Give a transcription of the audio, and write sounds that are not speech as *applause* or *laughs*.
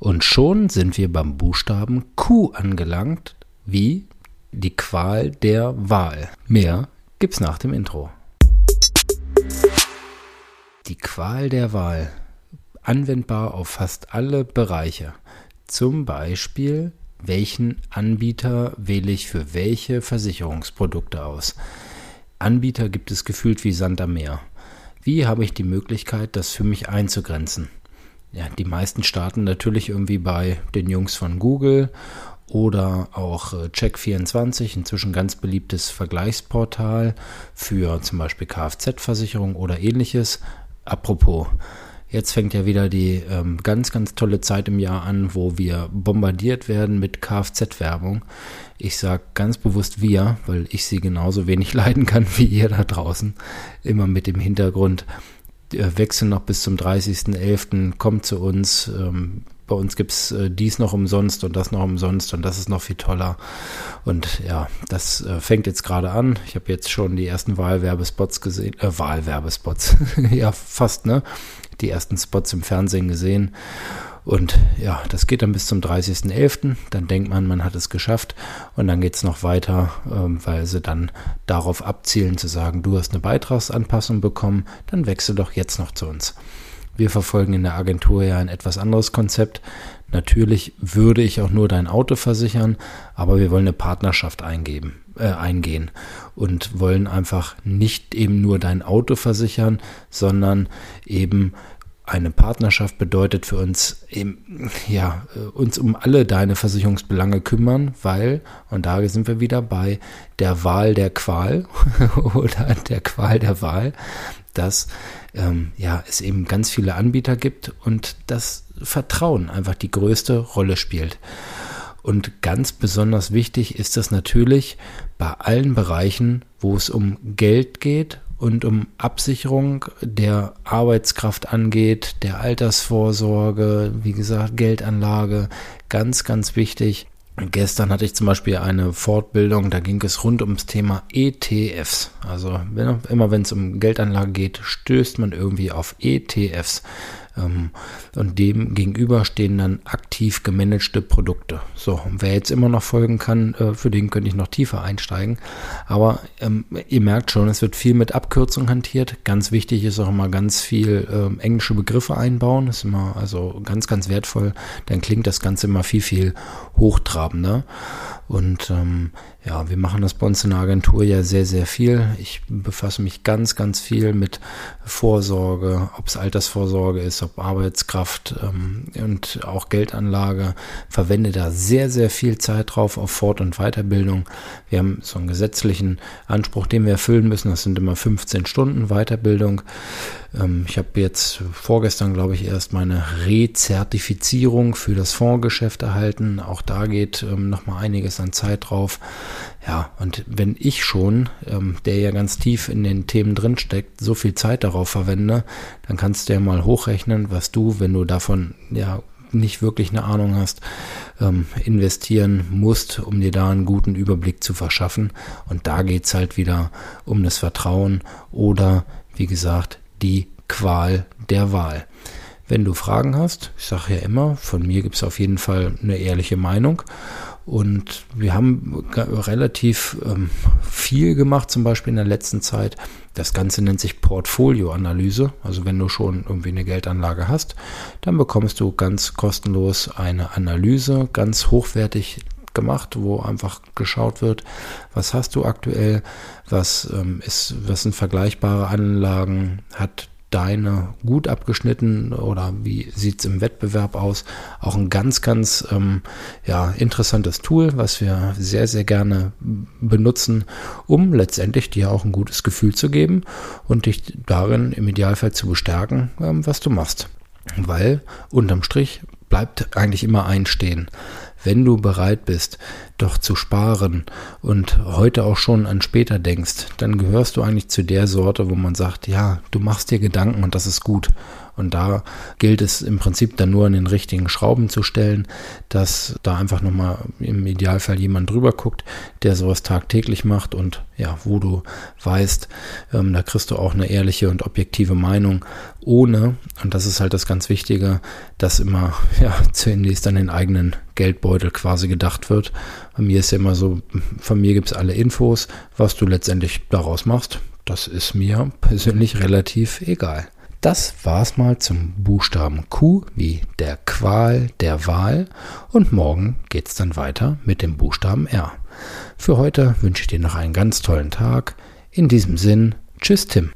Und schon sind wir beim Buchstaben Q angelangt, wie die Qual der Wahl. Mehr gibt's nach dem Intro. Die Qual der Wahl. Anwendbar auf fast alle Bereiche. Zum Beispiel, welchen Anbieter wähle ich für welche Versicherungsprodukte aus? Anbieter gibt es gefühlt wie Sand am Meer. Wie habe ich die Möglichkeit, das für mich einzugrenzen? Ja, die meisten starten natürlich irgendwie bei den Jungs von Google oder auch äh, Check24, inzwischen ganz beliebtes Vergleichsportal für zum Beispiel Kfz-Versicherung oder ähnliches. Apropos, jetzt fängt ja wieder die ähm, ganz, ganz tolle Zeit im Jahr an, wo wir bombardiert werden mit Kfz-Werbung. Ich sage ganz bewusst wir, weil ich sie genauso wenig *laughs* leiden kann wie ihr da draußen. Immer mit dem Hintergrund, wechseln noch bis zum 30.11., kommt zu uns. Ähm, bei uns gibt's äh, dies noch umsonst und das noch umsonst und das ist noch viel toller. Und ja, das äh, fängt jetzt gerade an. Ich habe jetzt schon die ersten Wahlwerbespots gesehen, äh, Wahlwerbespots, *laughs* ja fast, ne? Die ersten Spots im Fernsehen gesehen. Und ja, das geht dann bis zum 30.11. Dann denkt man, man hat es geschafft. Und dann geht's noch weiter, ähm, weil sie dann darauf abzielen zu sagen, du hast eine Beitragsanpassung bekommen, dann wechsel doch jetzt noch zu uns. Wir verfolgen in der Agentur ja ein etwas anderes Konzept. Natürlich würde ich auch nur dein Auto versichern, aber wir wollen eine Partnerschaft eingeben, äh, eingehen und wollen einfach nicht eben nur dein Auto versichern, sondern eben eine Partnerschaft bedeutet für uns eben, ja, äh, uns um alle deine Versicherungsbelange kümmern, weil, und da sind wir wieder bei der Wahl der Qual *laughs* oder der Qual der Wahl, dass ähm, ja, es eben ganz viele Anbieter gibt und das Vertrauen einfach die größte Rolle spielt. Und ganz besonders wichtig ist das natürlich bei allen Bereichen, wo es um Geld geht und um Absicherung der Arbeitskraft angeht, der Altersvorsorge, wie gesagt, Geldanlage, ganz, ganz wichtig. Gestern hatte ich zum Beispiel eine Fortbildung, da ging es rund ums Thema ETFs. Also wenn, immer wenn es um Geldanlage geht, stößt man irgendwie auf ETFs. Ähm, und dem gegenüber stehen dann aktiv gemanagte Produkte. So, wer jetzt immer noch folgen kann, äh, für den könnte ich noch tiefer einsteigen. Aber ähm, ihr merkt schon, es wird viel mit Abkürzung hantiert. Ganz wichtig ist auch immer ganz viel ähm, englische Begriffe einbauen. Das ist immer also ganz, ganz wertvoll. Dann klingt das Ganze immer viel, viel hochtrabender. Und ähm, ja, wir machen das bei uns in der Agentur ja sehr, sehr viel. Ich befasse mich ganz, ganz viel mit Vorsorge, ob es Altersvorsorge ist, ob Arbeitskraft ähm, und auch Geldanlage. Verwende da sehr, sehr viel Zeit drauf auf Fort- und Weiterbildung. Wir haben so einen gesetzlichen Anspruch, den wir erfüllen müssen. Das sind immer 15 Stunden Weiterbildung. Ähm, ich habe jetzt vorgestern, glaube ich, erst meine Rezertifizierung für das Fondsgeschäft erhalten. Auch da geht ähm, nochmal einiges an Zeit drauf. Ja, und wenn ich schon, ähm, der ja ganz tief in den Themen drinsteckt, so viel Zeit darauf verwende, dann kannst du ja mal hochrechnen, was du, wenn du davon ja nicht wirklich eine Ahnung hast, ähm, investieren musst, um dir da einen guten Überblick zu verschaffen. Und da geht's halt wieder um das Vertrauen oder, wie gesagt, die Qual der Wahl. Wenn du Fragen hast, ich sage ja immer, von mir gibt es auf jeden Fall eine ehrliche Meinung. Und wir haben relativ ähm, viel gemacht, zum Beispiel in der letzten Zeit. Das Ganze nennt sich Portfolioanalyse. Also wenn du schon irgendwie eine Geldanlage hast, dann bekommst du ganz kostenlos eine Analyse, ganz hochwertig gemacht, wo einfach geschaut wird, was hast du aktuell, was ähm, ist, was sind vergleichbare Anlagen, hat deine gut abgeschnitten oder wie sieht es im Wettbewerb aus? Auch ein ganz, ganz ähm, ja, interessantes Tool, was wir sehr, sehr gerne benutzen, um letztendlich dir auch ein gutes Gefühl zu geben und dich darin im Idealfall zu bestärken, ähm, was du machst. Weil unterm Strich bleibt eigentlich immer einstehen wenn du bereit bist, doch zu sparen und heute auch schon an später denkst, dann gehörst du eigentlich zu der Sorte, wo man sagt, ja, du machst dir Gedanken und das ist gut. Und da gilt es im Prinzip dann nur an den richtigen Schrauben zu stellen, dass da einfach nochmal im Idealfall jemand drüber guckt, der sowas tagtäglich macht und ja, wo du weißt, ähm, da kriegst du auch eine ehrliche und objektive Meinung, ohne, und das ist halt das ganz Wichtige, dass immer *laughs* ja zunächst an den eigenen Geldbeutel quasi gedacht wird. Bei mir ist ja immer so, von mir gibt es alle Infos, was du letztendlich daraus machst, das ist mir persönlich relativ egal. Das war's mal zum Buchstaben Q wie der Qual der Wahl und morgen geht's dann weiter mit dem Buchstaben R. Für heute wünsche ich dir noch einen ganz tollen Tag. In diesem Sinn, tschüss Tim.